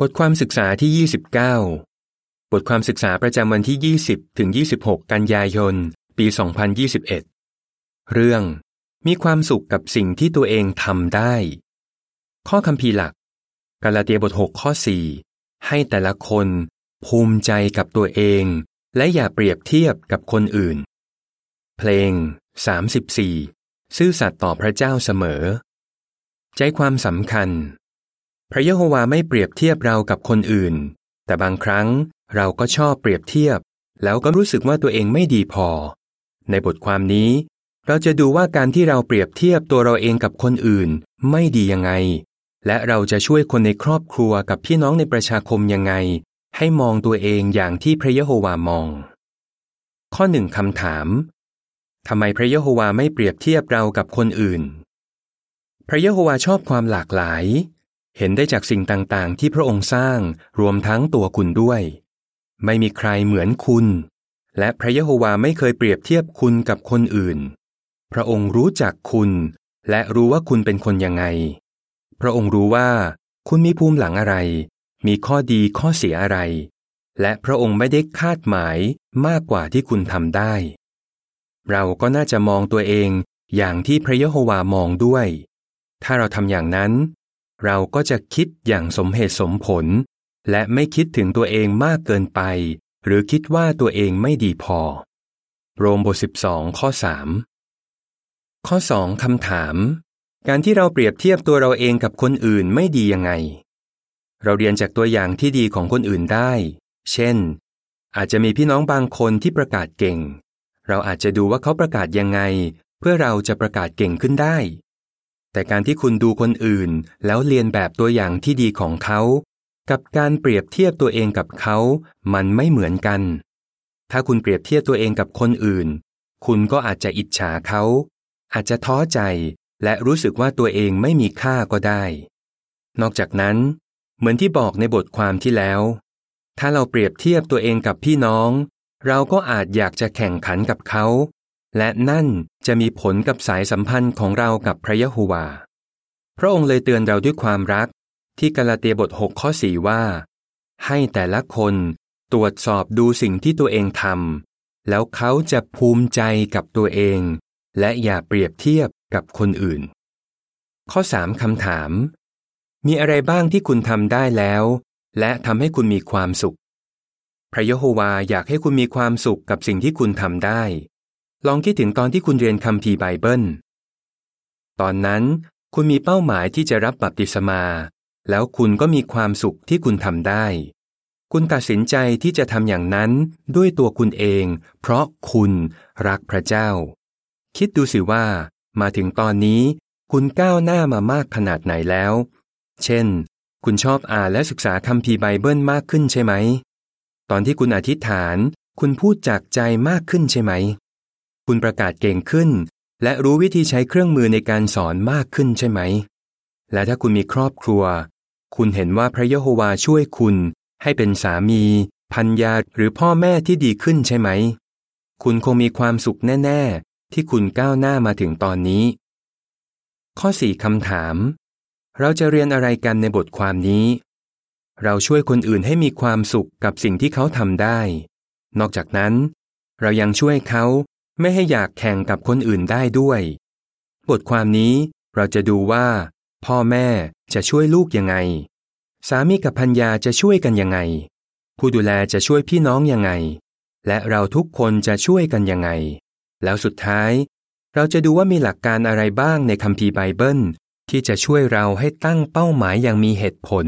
บทความศึกษาที่ 29 บทความศึกษาประจำวันที่ 20 ถึง 26 กันยายน ปี 2021 เรื่อง มีความสุขกับสิ่งที่ตัวเองทำได้ ข้อคำพีหลัก กาลาเตียบท 6 ข้อ 4 ให้แต่ละคนภูมิใจกับตัวเอง และอย่าเปรียบเทียบกับคนอื่น เพลง 34 ซื่อสัตย์ต่อพระเจ้าเสมอ ใจความสำคัญ พระเยโฮวาไม่เปรียบเทียบเรากับคนอื่น แต่บางครั้งเราก็ชอบเปรียบเทียบ แล้วก็รู้สึกว่าตัวเองไม่ดีพอ ในบทความนี้ เราจะดูว่าการที่เราเปรียบเทียบตัวเราเองกับคนอื่น ไม่ดียังไง และเราจะช่วยคนในครอบครัวกับพี่น้องในประชาคมยังไง ให้มองตัวเองอย่างที่พระเยโฮวามอง ข้อหนึ่งคำถามทำไมพระเยโฮวาไม่เปรียบเทียบเรากับคนอื่น พระเยโฮวาชอบความหลากหลาย เห็นได้จากสิ่งต่างๆ ที่พระองค์สร้างรวมทั้งตัวคุณด้วย ไม่มีใครเหมือนคุณ และพระเยโฮวาไม่เคยเปรียบเทียบคุณกับคนอื่น พระองค์รู้จักคุณ และรู้ว่าคุณเป็นคนยังไง พระองค์รู้ว่าคุณมีภูมิหลังอะไร มีข้อดีข้อเสียอะไร และพระองค์ไม่ได้คาดหมายมากกว่าที่คุณทำได้ เราก็น่าจะมองตัวเองอย่างที่พระเยโฮวามองด้วย ถ้าเราทำอย่างนั้น เราก็จะคิดอย่างสมเหตุสมผล และไม่คิดถึงตัวเองมากเกินไป หรือคิดว่าตัวเองไม่ดีพอ โรมบท12 ข้อ 3 ข้อ 2 คำถาม การที่เราเปรียบเทียบตัวเราเองกับคนอื่นไม่ดียังไง เราเรียนจากตัวอย่างที่ดีของคนอื่นได้ เช่น อาจจะมีพี่น้องบางคนที่ประกาศเก่ง เราอาจจะดูว่าเขาประกาศยังไง เพื่อเราจะประกาศเก่งขึ้นได้ แต่การที่คุณดูคนอื่น แล้วเรียนแบบตัวอย่างที่ดีของเขา กับการเปรียบเทียบตัวเองกับเขา มันไม่เหมือนกัน ถ้าคุณเปรียบเทียบตัวเองกับคนอื่น คุณก็อาจจะอิจฉาเขา อาจจะท้อใจ และรู้สึกว่าตัวเองไม่มีค่าก็ได้ นอกจากนั้น เหมือนที่บอกในบทความที่แล้ว ถ้าเราเปรียบเทียบตัวเองกับพี่น้อง เราก็อาจอยากจะแข่งขันกับเขา และนั่นจะมีผลกับสายสัมพันธ์ของเรากับพระยะโฮวา พระองค์เลยเตือนเราด้วยความรัก ที่กาลาเตียบท 6 ข้อ 4 ว่า ให้แต่ละคนตรวจสอบดูสิ่งที่ตัวเองทำแล้วเขาจะภูมิใจกับตัวเอง และอย่าเปรียบเทียบกับคนอื่น ข้อ 3 คำถาม มีอะไรบ้างที่คุณทำได้แล้ว และทำให้คุณมีความสุข พระยะโฮวาอยากให้คุณมีความสุขกับสิ่งที่คุณทำได้ ลองคิดถึงตอนที่คุณเรียนคัมภีร์ไบเบิล ตอนนั้นคุณมีเป้าหมายที่จะรับบัพติศมา แล้วคุณก็มีความสุขที่คุณทำได้ คุณตัดสินใจที่จะทำอย่างนั้นด้วยตัวคุณเอง เพราะคุณรักพระเจ้า คิดดูสิว่า มาถึงตอนนี้ คุณก้าวหน้ามามากขนาดไหนแล้ว เช่น คุณชอบอ่านและศึกษาคัมภีร์ไบเบิลมากขึ้นใช่ไหม ตอนที่คุณอธิษฐาน คุณพูดจากใจมากขึ้นใช่ไหม คุณประกาศเก่งขึ้น และรู้วิธีใช้เครื่องมือในการสอนมากขึ้นใช่ไหม และถ้าคุณมีครอบครัว คุณเห็นว่าพระเยโฮวาช่วยคุณ ให้เป็นสามีพันยาหรือพ่อแม่ที่ดีขึ้นใช่ไหม คุณคงมีความสุขแน่ ๆ ที่คุณก้าวหน้ามาถึงตอนนี้ ข้อสี่คำถาม เราจะเรียนอะไรกันในบทความนี้ เราช่วยคนอื่นให้มีความสุขกับสิ่งที่เขาทำได้ นอกจากนั้น เรายังช่วยเขา ไม่ให้อยากแข่งกับคนอื่นได้ด้วย บทความนี้เราจะดูว่า พ่อแม่จะช่วยลูกยังไง สามีกับพัญญาจะช่วยกันยังไง ผู้ดูแลจะช่วยพี่น้องยังไง และเราทุกคนจะช่วยกันยังไง แล้วสุดท้าย เราจะดูว่ามีหลักการอะไรบ้างในคัมภีร์ไบเบิล ที่จะช่วยเราให้ตั้งเป้าหมายอย่างมีเหตุผล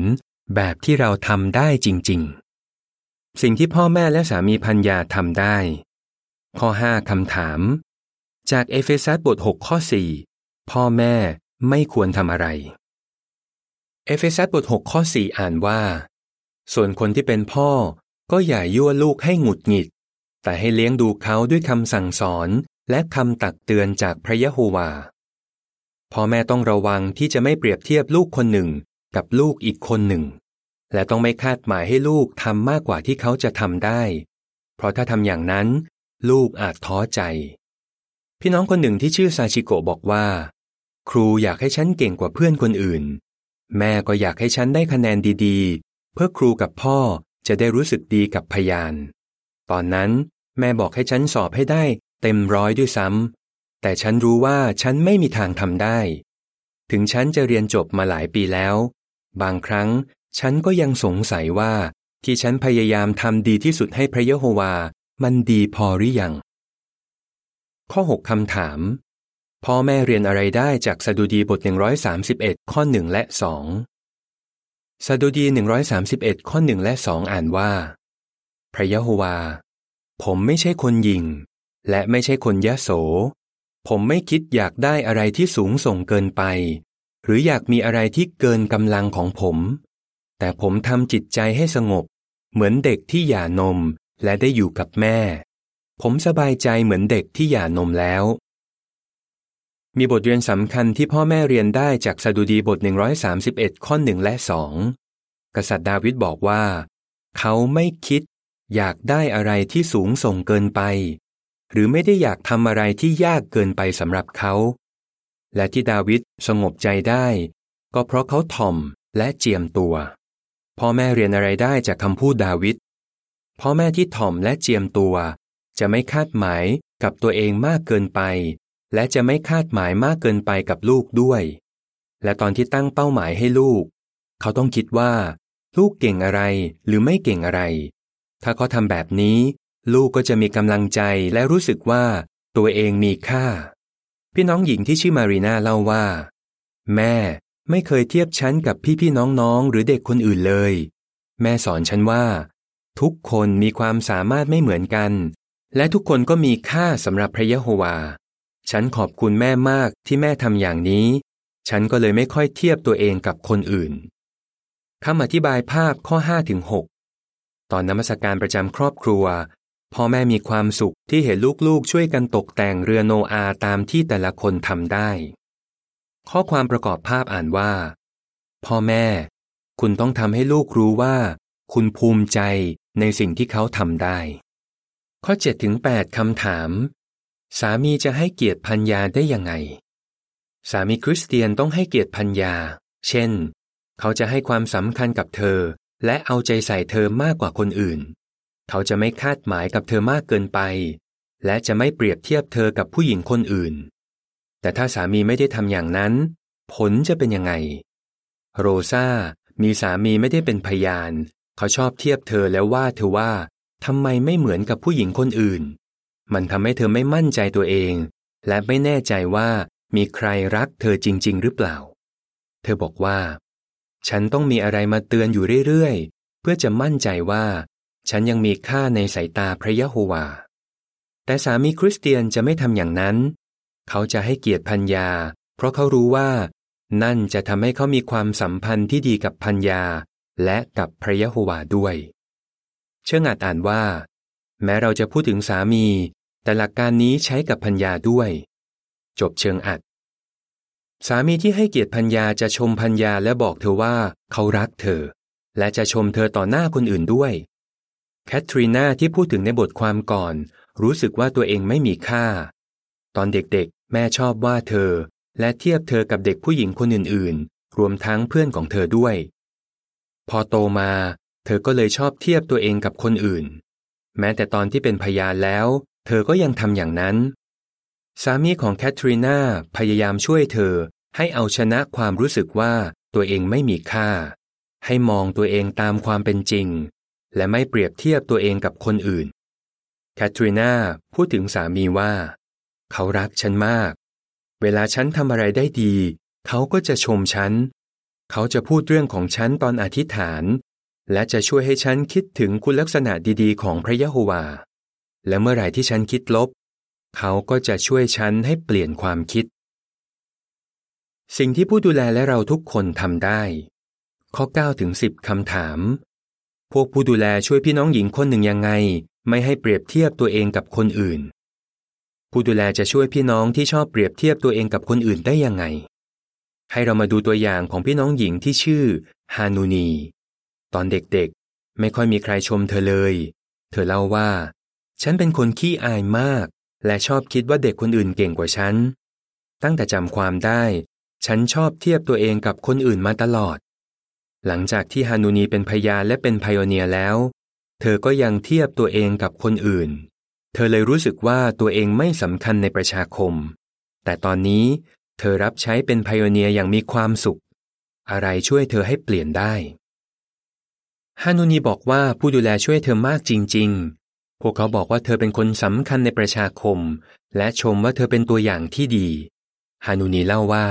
แบบที่เราทำได้จริง ๆ สิ่งที่พ่อแม่และสามีพัญญาทำได้ ข้อ 5 คำถาม จากเอเฟซัสบท 6 ข้อ 4 พ่อแม่ไม่ควรทำอะไร เอเฟซัสบท 6 ข้อ 4 อ่านว่า ส่วนคนที่เป็นพ่อก็อย่ายั่วลูกให้หงุดหงิด แต่ให้เลี้ยงดูเขาด้วยคำสั่งสอนและคำตักเตือนจากพระยะโฮวา พ่อแม่ต้องระวังที่จะไม่เปรียบเทียบลูกคนหนึ่งกับลูกอีกคนหนึ่ง และต้องไม่คาดหมายให้ลูกทำมากกว่าที่เขาจะทำได้ เพราะถ้าทำอย่างนั้น ลูกอาจท้อใจ พี่น้องคนหนึ่งที่ชื่อซาชิโกะบอกว่า ครูอยากให้ฉันเก่งกว่าเพื่อนคนอื่น แม่ก็อยากให้ฉันได้คะแนนดีๆ เพื่อครูกับพ่อจะได้รู้สึกดีกับพยาน ตอนนั้นแม่บอกให้ฉันสอบให้ได้เต็มร้อยด้วยซ้ำแต่ฉันรู้ว่าฉันไม่มีทางทำได้ ถึงฉันจะเรียนจบมาหลายปีแล้ว บางครั้งฉันก็ยังสงสัยว่าที่ฉันพยายามทำดีที่สุดให้พระเยโฮวา มันดีพอหรือยัง ข้อ 6 คำถาม พ่อแม่เรียนอะไรได้จากสดุดีบท 131 ข้อ 1 และ 2 สดุดี 131 ข้อ 1 และ 2 อ่านว่า พระยะโฮวา ผมไม่ใช่คนหยิง และไม่ใช่คนยะโส ผมไม่คิดอยากได้อะไรที่สูงส่งเกินไป หรืออยากมีอะไรที่เกินกำลังของผม แต่ผมทำจิตใจให้สงบ เหมือนเด็กที่หย่านม และได้อยู่กับแม่ ผมสบายใจเหมือนเด็กที่หย่านมแล้ว มีบทเรียนสำคัญที่พ่อแม่เรียนได้จากสดุดีบท 131 ข้อหนึ่งและสองกษัตริย์ดาวิดบอกว่า เขาไม่คิด อยากได้อะไรที่สูงส่งเกินไป หรือไม่ได้อยากทำอะไรที่ยากเกินไปสำหรับเขา และที่ดาวิดสงบใจได้ ก็เพราะเขาถ่อมและเจียมตัวพ่อแม่เรียนอะไรได้จากคำพูดดาวิด พ่อแม่ที่ถ่อมและเจียมตัว จะไม่คาดหมายกับตัวเองมากเกินไป และจะไม่คาดหมายมากเกินไปกับลูกด้วย และตอนที่ตั้งเป้าหมายให้ลูก เขาต้องคิดว่า ลูกเก่งอะไรหรือไม่เก่งอะไร ถ้าเขาทำแบบนี้ ลูกก็จะมีกำลังใจและรู้สึกว่า ตัวเองมีค่า พี่น้องหญิงที่ชื่อมารีนาเล่าว่า แม่ไม่เคยเทียบฉันกับพี่ๆน้องๆหรือเด็กคนอื่นเลย แม่สอนฉันว่า ทุกคนมีความสามารถไม่เหมือนกัน และทุกคนก็มีค่าสำหรับพระยะโฮวา ฉันขอบคุณแม่มากที่แม่ทำอย่างนี้ ฉันก็เลยไม่ค่อยเทียบตัวเองกับคนอื่นคำอธิบายภาพข้อ5ถึง6ตอนนมัสการประจำครอบครัว พ่อแม่มีความสุขที่เห็นลูกๆ ช่วยกันตกแต่งเรือโนอาตามที่แต่ละคนทำได้ ข้อความประกอบภาพอ่านว่า พ่อแม่ คุณต้องทำให้ลูกรู้ว่า คุณภูมิใจในสิ่งที่เขาทำได้ ข้อ7ถึง8คำถาม สามีจะให้เกียรติพัญญาได้ยังไง สามีคริสเตียนต้องให้เกียรติพัญญาเช่น เขาจะให้ความสำคัญกับเธอ และเอาใจใส่เธอมากกว่าคนอื่น เขาจะไม่คาดหมายกับเธอมากเกินไป และจะไม่เปรียบเทียบเธอกับผู้หญิงคนอื่น แต่ถ้าสามีไม่ได้ทำอย่างนั้น ผลจะเป็นยังไง โรซามีสามีไม่ได้เป็นพยาน เขาชอบเทียบเธอแล้วว่าเธอว่าทำไมไม่เหมือนกับผู้หญิงคนอื่น มันทำให้เธอไม่มั่นใจตัวเอง และไม่แน่ใจว่ามีใครรักเธอจริง ๆ หรือเปล่า เธอบอกว่า ฉันต้องมีอะไรมาเตือนอยู่เรื่อยๆ เพื่อจะมั่นใจว่า ฉันยังมีค่าในสายตาพระยะโฮวา แต่สามีคริสเตียนจะไม่ทำอย่างนั้น เขาจะให้เกียรติพัญญาเพราะเขารู้ว่า นั่นจะทำให้เขามีความสัมพันธ์ที่ดีกับพัญญา และกับพระยะโฮวาด้วย เชื่ออาจอ่านว่า แม้เราจะพูดถึงสามี แต่หลักการนี้ใช้กับพัญญาด้วย จบเชิงอัด สามีที่ให้เกียรติพัญญาจะชมพัญญาและบอกเธอว่าเขารักเธอ และจะชมเธอต่อหน้าคนอื่นด้วย แคทรีนาที่พูดถึงในบทความก่อน รู้สึกว่าตัวเองไม่มีค่า ตอนเด็กๆ แม่ชอบว่าเธอ และเทียบเธอกับเด็กผู้หญิงคนอื่นๆ รวมทั้งเพื่อนของเธอด้วย พอโตมา เธอก็เลยชอบเทียบตัวเองกับคนอื่น แม้แต่ตอนที่เป็นพยานแล้ว เธอก็ยังทำอย่างนั้น สามีของแคทรีนาพยายามช่วยเธอให้เอาชนะความรู้สึกว่าตัวเองไม่มีค่า ให้มองตัวเองตามความเป็นจริง และไม่เปรียบเทียบตัวเองกับคนอื่น แคทรีนาพูดถึงสามีว่า เขารักฉันมาก เวลาฉันทำอะไรได้ดี เขาก็จะชมฉัน เขาจะพูดเรื่องของฉันตอนอธิษฐาน และจะช่วยให้ฉันคิดถึงคุณลักษณะดีๆ ของพระยะโฮวา และเมื่อไหร่ที่ฉันคิดลบ เขาก็จะช่วยฉันให้เปลี่ยนความคิด สิ่งที่ผู้ดูแลและเราทุกคนทำได้ ข้อ9ถึง10คำถาม พวกผู้ดูแลช่วยพี่น้องหญิงคนหนึ่งยังไง ไม่ให้เปรียบเทียบตัวเองกับคนอื่น ผู้ดูแลจะช่วยพี่น้องที่ชอบเปรียบเทียบตัวเองกับคนอื่นได้ยังไง ให้เรามาดูตัวอย่างของพี่น้องหญิงที่ชื่อฮานูนี ตอนเด็กๆ ไม่ค่อยมีใครชมเธอเลย เธอเล่าว่า ฉันเป็นคนขี้อายมาก และชอบคิดว่าเด็กคนอื่นเก่งกว่าฉัน ตั้งแต่จำความได้ ฉันชอบเทียบตัวเองกับคนอื่นมาตลอด หลังจากที่ฮานูนีเป็นพยาและเป็นไพโอเนียแล้ว เธอก็ยังเทียบตัวเองกับคนอื่น เธอเลยรู้สึกว่าตัวเองไม่สำคัญในประชาคม แต่ตอนนี้ เธอรับใช้เป็นไพโอเนียอย่างมีความสุข อะไรช่วยเธอให้เปลี่ยนได้ฮานูนีบอกว่าผู้ดูแลช่วยเธอมากจริง ๆ พวกเขาบอกว่าเธอเป็นคนสำคัญในประชาคม และชมว่าเธอเป็นตัวอย่างที่ดีฮานูนีเล่าว่า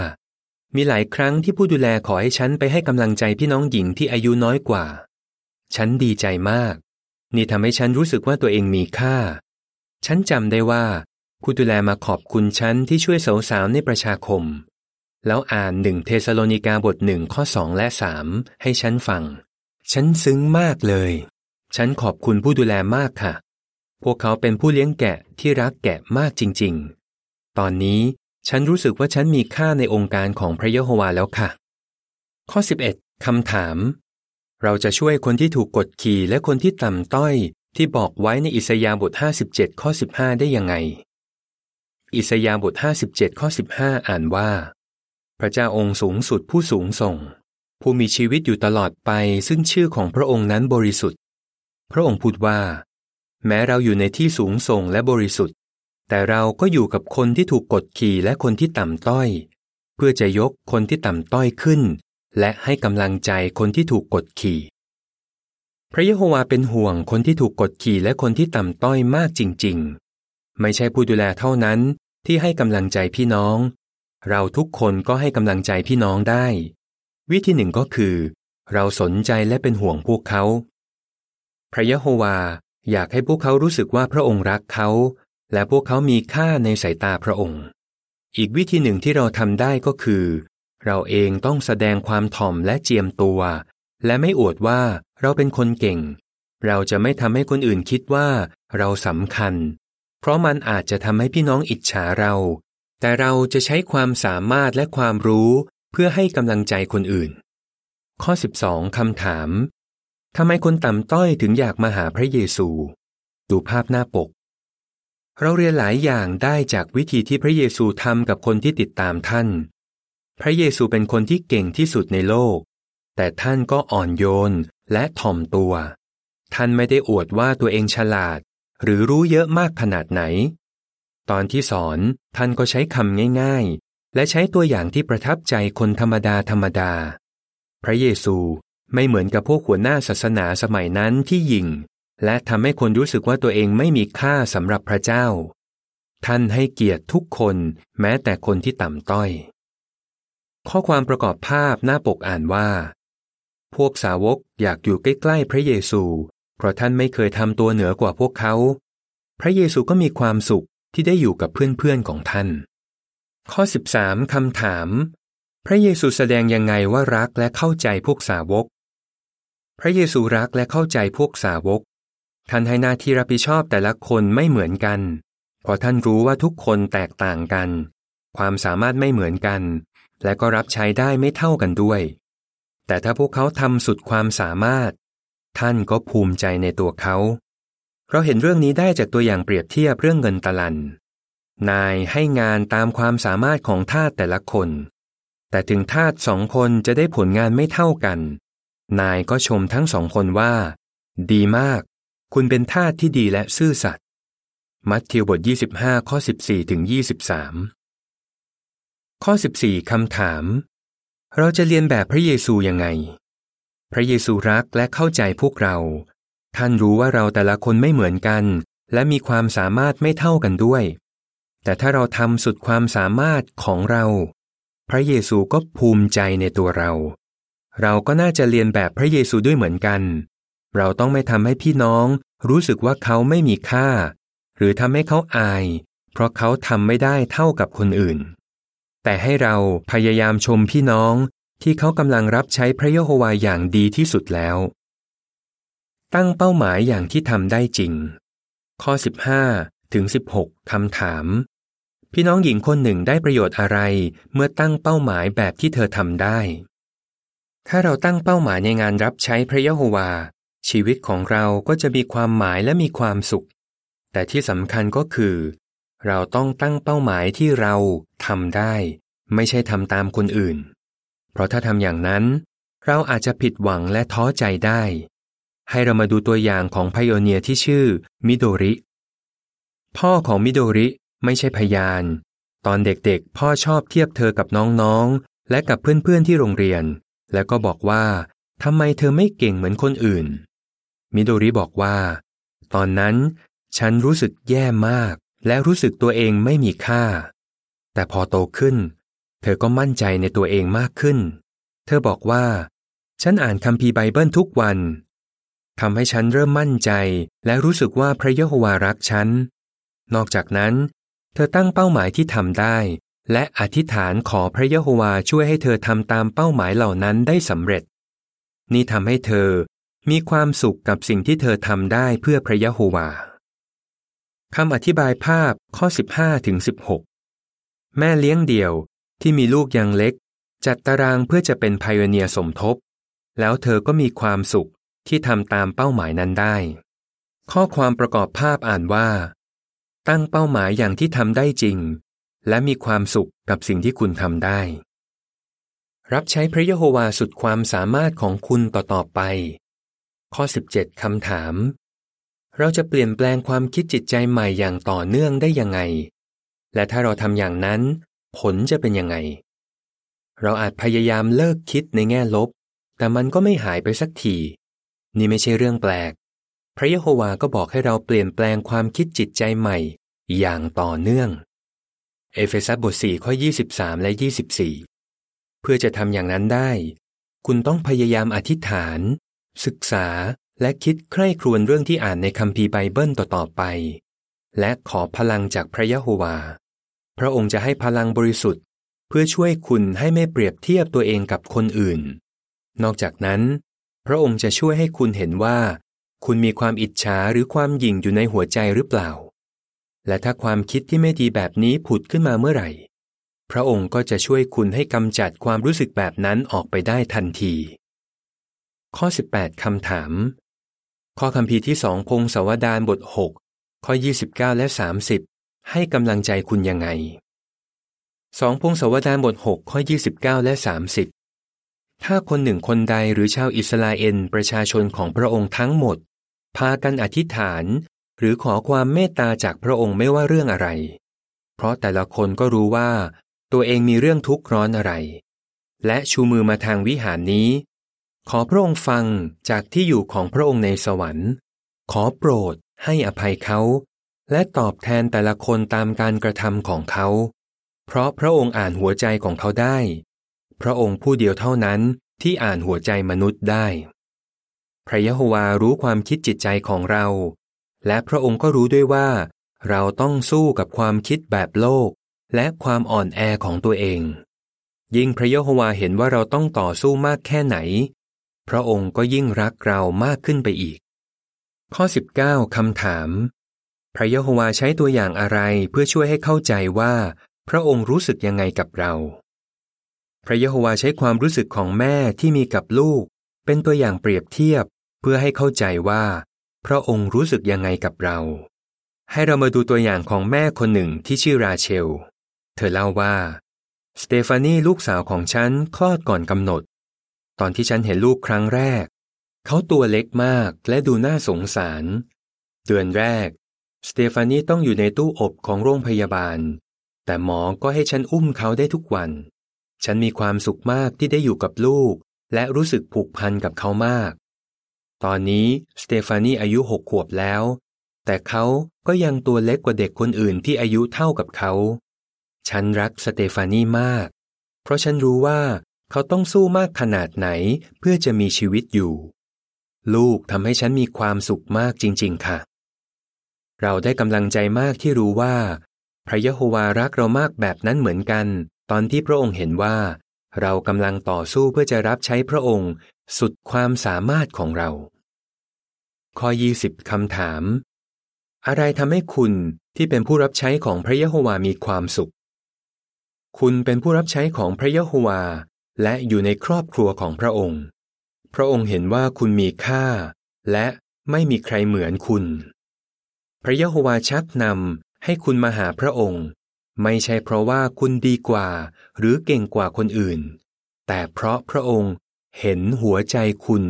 มีหลายครั้งที่ผู้ดูแลขอให้ฉันไปให้กำลังใจพี่น้องหญิงที่อายุน้อยกว่า ฉันดีใจมาก นี่ทำให้ฉันรู้สึกว่าตัวเองมีค่า ฉันจำได้ว่า ผู้ดูแลมาขอบคุณฉันที่ช่วยสาวๆในประชาคม แล้วอ่านหนึ่งเทสโลนิกาบทหนึ่งข้อสองและสามให้ฉันฟัง ฉันซึ้งมากเลย ฉันขอบคุณผู้ดูแลมากค่ะ พวกเขาเป็นผู้เลี้ยงแกะที่รักแกะมากจริง ๆ ตอนนี้ฉันรู้สึกว่าฉันมีค่าในองค์การของพระเยโฮวาแล้วค่ะ ข้อ 11คำถาม เราจะช่วยคนที่ถูกกดขี่และคนที่ต่ำต้อยที่บอกไว้ในอิสยาห์บท 57 ข้อ 15 ได้ยังไง อิสยาห์บท57ข้อ15 อ่านว่า พระเจ้าองค์สูงสุดผู้สูงส่ง ผู้มีชีวิตอยู่ตลอดไปซึ่งชื่อของพระองค์นั้นบริสุทธิ์ พระองค์พูดว่า แม้เราอยู่ในที่สูงส่งและบริสุทธิ์ แต่เราก็อยู่กับคนที่ถูกกดขี่และคนที่ต่ำต้อย เพื่อจะยกคนที่ต่ำต้อยขึ้น และให้กำลังใจคนที่ถูกกดขี่ พระเยโฮวาเป็นห่วงคนที่ถูกกดขี่และคนที่ต่ำต้อยมากจริง ๆ ไม่ใช่ผู้ดูแลเท่านั้นที่ให้กำลังใจพี่น้อง เราทุกคนก็ให้กำลังใจพี่น้องได้ วิธีหนึ่งก็คือ เราสนใจและเป็นห่วงพวกเขา พระเยโฮวาอยากให้พวกเขารู้สึกว่าพระองค์รักเขา และพวกเขามีค่าในสายตาพระองค์ อีกวิธีหนึ่งที่เราทำได้ก็คือ เราเองต้องแสดงความถ่อมและเจียมตัว และไม่อวดว่าเราเป็นคนเก่ง เราจะไม่ทำให้คนอื่นคิดว่าเราสำคัญ เพราะมันอาจจะทำให้พี่น้องอิจฉาเรา แต่เราจะใช้ความสามารถและความรู้เพื่อให้กำลังใจคนอื่น ข้อ 12คำถามทำไมคนต่ำต้อยถึงอยากมาหาพระเยซู ดูภาพหน้าปก เราเรียนหลายอย่างได้จากวิธีที่พระเยซูทำกับคนที่ติดตามท่าน พระเยซูเป็นคนที่เก่งที่สุดในโลก แต่ท่านก็อ่อนโยนและถ่อมตัว ท่านไม่ได้อวดว่าตัวเองฉลาด หรือรู้เยอะมากขนาดไหน ตอนที่สอนท่านก็ใช้คำง่ายๆ และใช้ตัวอย่างที่ประทับใจคนธรรมดาธรรมดา พระเยซูไม่เหมือนกับพวกหัวหน้าศาสนาสมัยนั้นที่ยิง และทำให้คนรู้สึกว่าตัวเองไม่มีค่าสำหรับพระเจ้า ท่านให้เกียรติทุกคนแม้แต่คนที่ต่ำต้อย ข้อความประกอบภาพหน้าปกอ่านว่า พวกสาวกอยากอยู่ใกล้ๆพระเยซู เพราะท่านไม่เคยทำตัวเหนือกว่าพวกเขา พระเยซูก็มีความสุขที่ได้อยู่กับเพื่อนๆของท่าน ข้อ 13คำถาม พระเยซูแสดงยังไงว่ารักและเข้าใจพวกสาวก พระเยซูรักและเข้าใจพวกสาวก ท่านให้หน้าที่รับผิดชอบแต่ละคนไม่เหมือนกัน เพราะท่านรู้ว่าทุกคนแตกต่างกัน ความสามารถไม่เหมือนกัน และก็รับใช้ได้ไม่เท่ากันด้วย แต่ถ้าพวกเขาทำสุดความสามารถ ท่านก็ภูมิใจในตัวเขา เราเห็นเรื่องนี้ได้จากตัวอย่างเปรียบเทียบเรื่องเงินตะลัน นายให้งานตามความสามารถของทาสแต่ละคน แต่ถึงทาสสองคนจะได้ผลงานไม่เท่ากัน นายก็ชมทั้งสองคนว่า ดีมาก คุณเป็นทาสที่ดีและซื่อสัตย์ มัทธิวบท 25 ข้อ 14ถึง23 ข้อ 14คำถาม เราจะเรียนแบบพระเยซูยังไง พระเยซูรักและเข้าใจพวกเรา ท่านรู้ว่าเราแต่ละคนไม่เหมือนกัน และมีความสามารถไม่เท่ากันด้วย แต่ถ้าเราทำสุดความสามารถของเรา พระเยซูก็ภูมิใจในตัวเรา เราก็น่าจะเรียนแบบพระเยซูด้วยเหมือนกัน เราต้องไม่ทำให้พี่น้องรู้สึกว่าเขาไม่มีค่า หรือทำให้เขาอาย เพราะเขาทำไม่ได้เท่ากับคนอื่น แต่ให้เราพยายามชมพี่น้อง ที่เขากำลังรับใช้พระยโฮวาอย่างดีที่สุดแล้ว ตั้งเป้าหมายอย่างที่ทำได้จริง ข้อ 15 ถึง 16คำถาม พี่น้องหญิงคนหนึ่งได้ประโยชน์อะไรเมื่อตั้งเป้าหมายแบบที่เธอทำได้ ถ้าเราตั้งเป้าหมายในงานรับใช้พระยโฮวา ชีวิตของเราก็จะมีความหมายและมีความสุข แต่ที่สำคัญก็คือ เราต้องตั้งเป้าหมายที่เราทำได้ ไม่ใช่ทำตามคนอื่น เพราะถ้าทำอย่างนั้น เราอาจจะผิดหวังและท้อใจได้ ให้เรามาดูตัวอย่างของพายเนียที่ชื่อมิโดริ พ่อของมิโดริไม่ใช่พยาน ตอนเด็กๆ พ่อชอบเทียบเธอกับน้องๆ และกับเพื่อนๆที่โรงเรียน แล้วก็บอกว่าทำไมเธอไม่เก่งเหมือนคนอื่น มิโดริบอกว่า ตอนนั้น ฉันรู้สึกแย่มาก และรู้สึกตัวเองไม่มีค่า แต่พอโตขึ้น เธอก็มั่นใจในตัวเองมากขึ้น เธอบอกว่า ฉันอ่านคัมภีร์ไบเบิลทุกวันทำให้ฉันเริ่มมั่นใจ และรู้สึกว่าพระเยโฮวารักฉัน นอกจากนั้น เธอตั้งเป้าหมายที่ทำได้ และอธิษฐานขอพระเยโฮวาช่วยให้เธอทำตามเป้าหมายเหล่านั้นได้สำเร็จ นี่ทำให้เธอมีความสุขกับสิ่งที่เธอทำได้เพื่อพระยะโฮวาคำอธิบายภาพข้อ 15ถึง16 แม่เลี้ยงเดี่ยว ที่มีลูกยังเล็ก จัดตารางเพื่อจะเป็นพายเนียสมทบ แล้วเธอก็มีความสุขที่ทำตามเป้าหมายนั้นได้ ข้อความประกอบภาพอ่านว่า ตั้งเป้าหมายอย่างที่ทำได้จริง และมีความสุขกับสิ่งที่คุณทำได้ รับใช้พระเยโฮวาสุดความสามารถของคุณต่อๆไป ข้อ 17คำถาม เราจะเปลี่ยนแปลงความคิดจิตใจใหม่อย่างต่อเนื่องได้ยังไง และถ้าเราทำอย่างนั้น ผลจะเป็นยังไง เราอาจพยายามเลิกคิดในแง่ลบ แต่มันก็ไม่หายไปสักที นี่ไม่ใช่เรื่องแปลก พระยะโฮวาก็บอกให้เราเปลี่ยนแปลงความคิดจิตใจใหม่ อย่างต่อเนื่อง เอเฟซัสบท4ข้อ 23 และ 24 เพื่อจะทำอย่างนั้นได้ คุณต้องพยายามอธิษฐาน ศึกษาและคิดใคร่ครวญเรื่องที่อ่านในคัมภีร์ไบเบิลต่อๆไป และขอพลังจากพระยะโฮวา พระองค์จะให้พลังบริสุทธิ์ เพื่อช่วยคุณให้ไม่เปรียบเทียบตัวเองกับคนอื่น นอกจากนั้น พระองค์จะช่วยให้คุณเห็นว่า คุณมีความอิจฉาหรือความหยิ่งอยู่ในหัวใจหรือเปล่า และถ้าความคิดที่ไม่ดีแบบนี้ผุดขึ้นมาเมื่อไหร่ พระองค์ก็จะช่วยคุณให้กำจัดความรู้สึกแบบนั้นออกไปได้ทันที ข้อ 18คำถาม ข้อคำพีที่สองพงศาวดารบท 6 ข้อ 29 และ 30 ให้กำลังใจคุณยังไงสองพงศาวดารบท6ข้อ 29 และ 30 ถ้าคนหนึ่งคนใดหรือชาวอิสราเอลประชาชนของพระองค์ทั้งหมด พากันอธิษฐาน หรือขอความเมตตาจากพระองค์ไม่ว่าเรื่องอะไร เพราะแต่ละคนก็รู้ว่า ตัวเองมีเรื่องทุกข์ร้อนอะไร และชูมือมาทางวิหารนี้ ขอพระองค์ฟังจากที่อยู่ของพระองค์ในสวรรค์ ขอโปรดให้อภัยเขา และตอบแทนแต่ละคนตามการกระทำของเขา เพราะพระองค์อ่านหัวใจของเขาได้ พระองค์ผู้เดียวเท่านั้นที่อ่านหัวใจมนุษย์ได้ พระยะโฮวารู้ความคิดจิตใจของเรา และพระองค์ก็รู้ด้วยว่า เราต้องสู้กับความคิดแบบโลก และความอ่อนแอของตัวเอง ยิ่งพระยะโฮวาเห็นว่าเราต้องต่อสู้มากแค่ไหน พระองค์ก็ยิ่งรักเรามากขึ้นไปอีก ข้อ 19คำถาม พระยะโฮวาใช้ตัวอย่างอะไรเพื่อช่วยให้เข้าใจว่า พระองค์รู้สึกยังไงกับเรา พระยะโฮวาใช้ความรู้สึกของแม่ที่มีกับลูก เป็นตัวอย่างเปรียบเทียบ เพื่อให้เข้าใจว่า พระองค์รู้สึกยังไงกับเรา ให้เรามาดูตัวอย่างของแม่คนหนึ่งที่ชื่อราเชล เธอเล่าว่า สเตฟานีลูกสาวของฉันคลอดก่อนกำหนด ตอนที่ฉันเห็นลูกครั้งแรก เขาตัวเล็กมากและดูน่าสงสาร เดือนแรก สเตฟานีต้องอยู่ในตู้อบของโรงพยาบาล แต่หมอก็ให้ฉันอุ้มเขาได้ทุกวัน ฉันมีความสุขมากที่ได้อยู่กับลูก และรู้สึกผูกพันกับเขามาก ตอนนี้สเตฟานีอายุหกขวบแล้ว แต่เขาก็ยังตัวเล็กกว่าเด็กคนอื่นที่อายุเท่ากับเขา ฉันรักสเตฟานีมาก เพราะฉันรู้ว่าเขาต้องสู้มากขนาดไหนเพื่อจะมีชีวิตอยู่ ลูกทำให้ฉันมีความสุขมากจริง ๆ ค่ะ เราได้กำลังใจมากที่รู้ว่า พระยะโฮวารักเรามากแบบนั้นเหมือนกัน ตอนที่พระองค์เห็นว่า เรากำลังต่อสู้เพื่อจะรับใช้พระองค์ สุดความสามารถของเรา ข้อ 20 คำถาม อะไรทำให้คุณที่เป็นผู้รับใช้ของพระยะโฮวามีความสุข คุณเป็นผู้รับใช้ของพระยะโฮวา และอยู่ในครอบครัวของพระองค์ พระองค์เห็นว่าคุณมีค่า และไม่มีใครเหมือนคุณ พระยะโฮวาชักนำให้คุณมาหาพระองค์ ไม่ใช่เพราะว่าคุณดีกว่า หรือเก่งกว่าคนอื่น แต่เพราะพระองค์เห็นหัวใจคุณ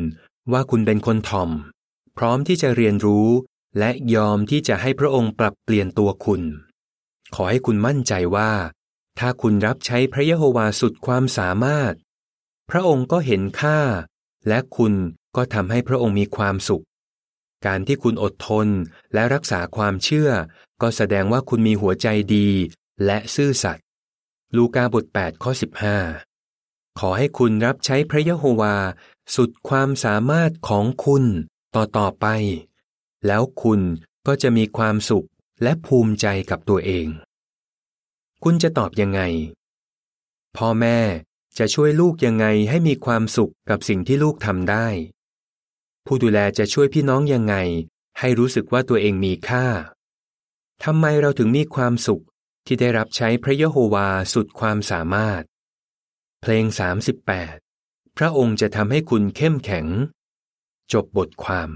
ว่าคุณเป็นคนถ่อม พร้อมที่จะเรียนรู้และยอมที่จะให้พระองค์ปรับเปลี่ยนตัวคุณ ขอให้คุณมั่นใจว่า ถ้าคุณรับใช้พระยะโฮวาสุดความสามารถ พระองค์ก็เห็นค่า และคุณก็ทำให้พระองค์มีความสุข การที่คุณอดทนและรักษาความเชื่อ ก็แสดงว่าคุณมีหัวใจดี และซื่อสัตย์ลูกาบท8ข้อ15 ขอให้คุณรับใช้พระยะโฮวา สุดความสามารถของคุณต่อต่อไป แล้วคุณก็จะมีความสุขและภูมิใจกับตัวเอง คุณจะตอบยังไง พ่อแม่จะช่วยลูกยังไงให้มีความสุขกับสิ่งที่ลูกทำได้ ผู้ดูแลจะช่วยพี่น้องยังไง ให้รู้สึกว่าตัวเองมีค่าทำไมเราถึงมีความสุขที่ได้รับใช้พระยะโฮวาสุดความสามารถ เพลง 38 พระองค์จะทำให้คุณเข้มแข็ง จบบทความ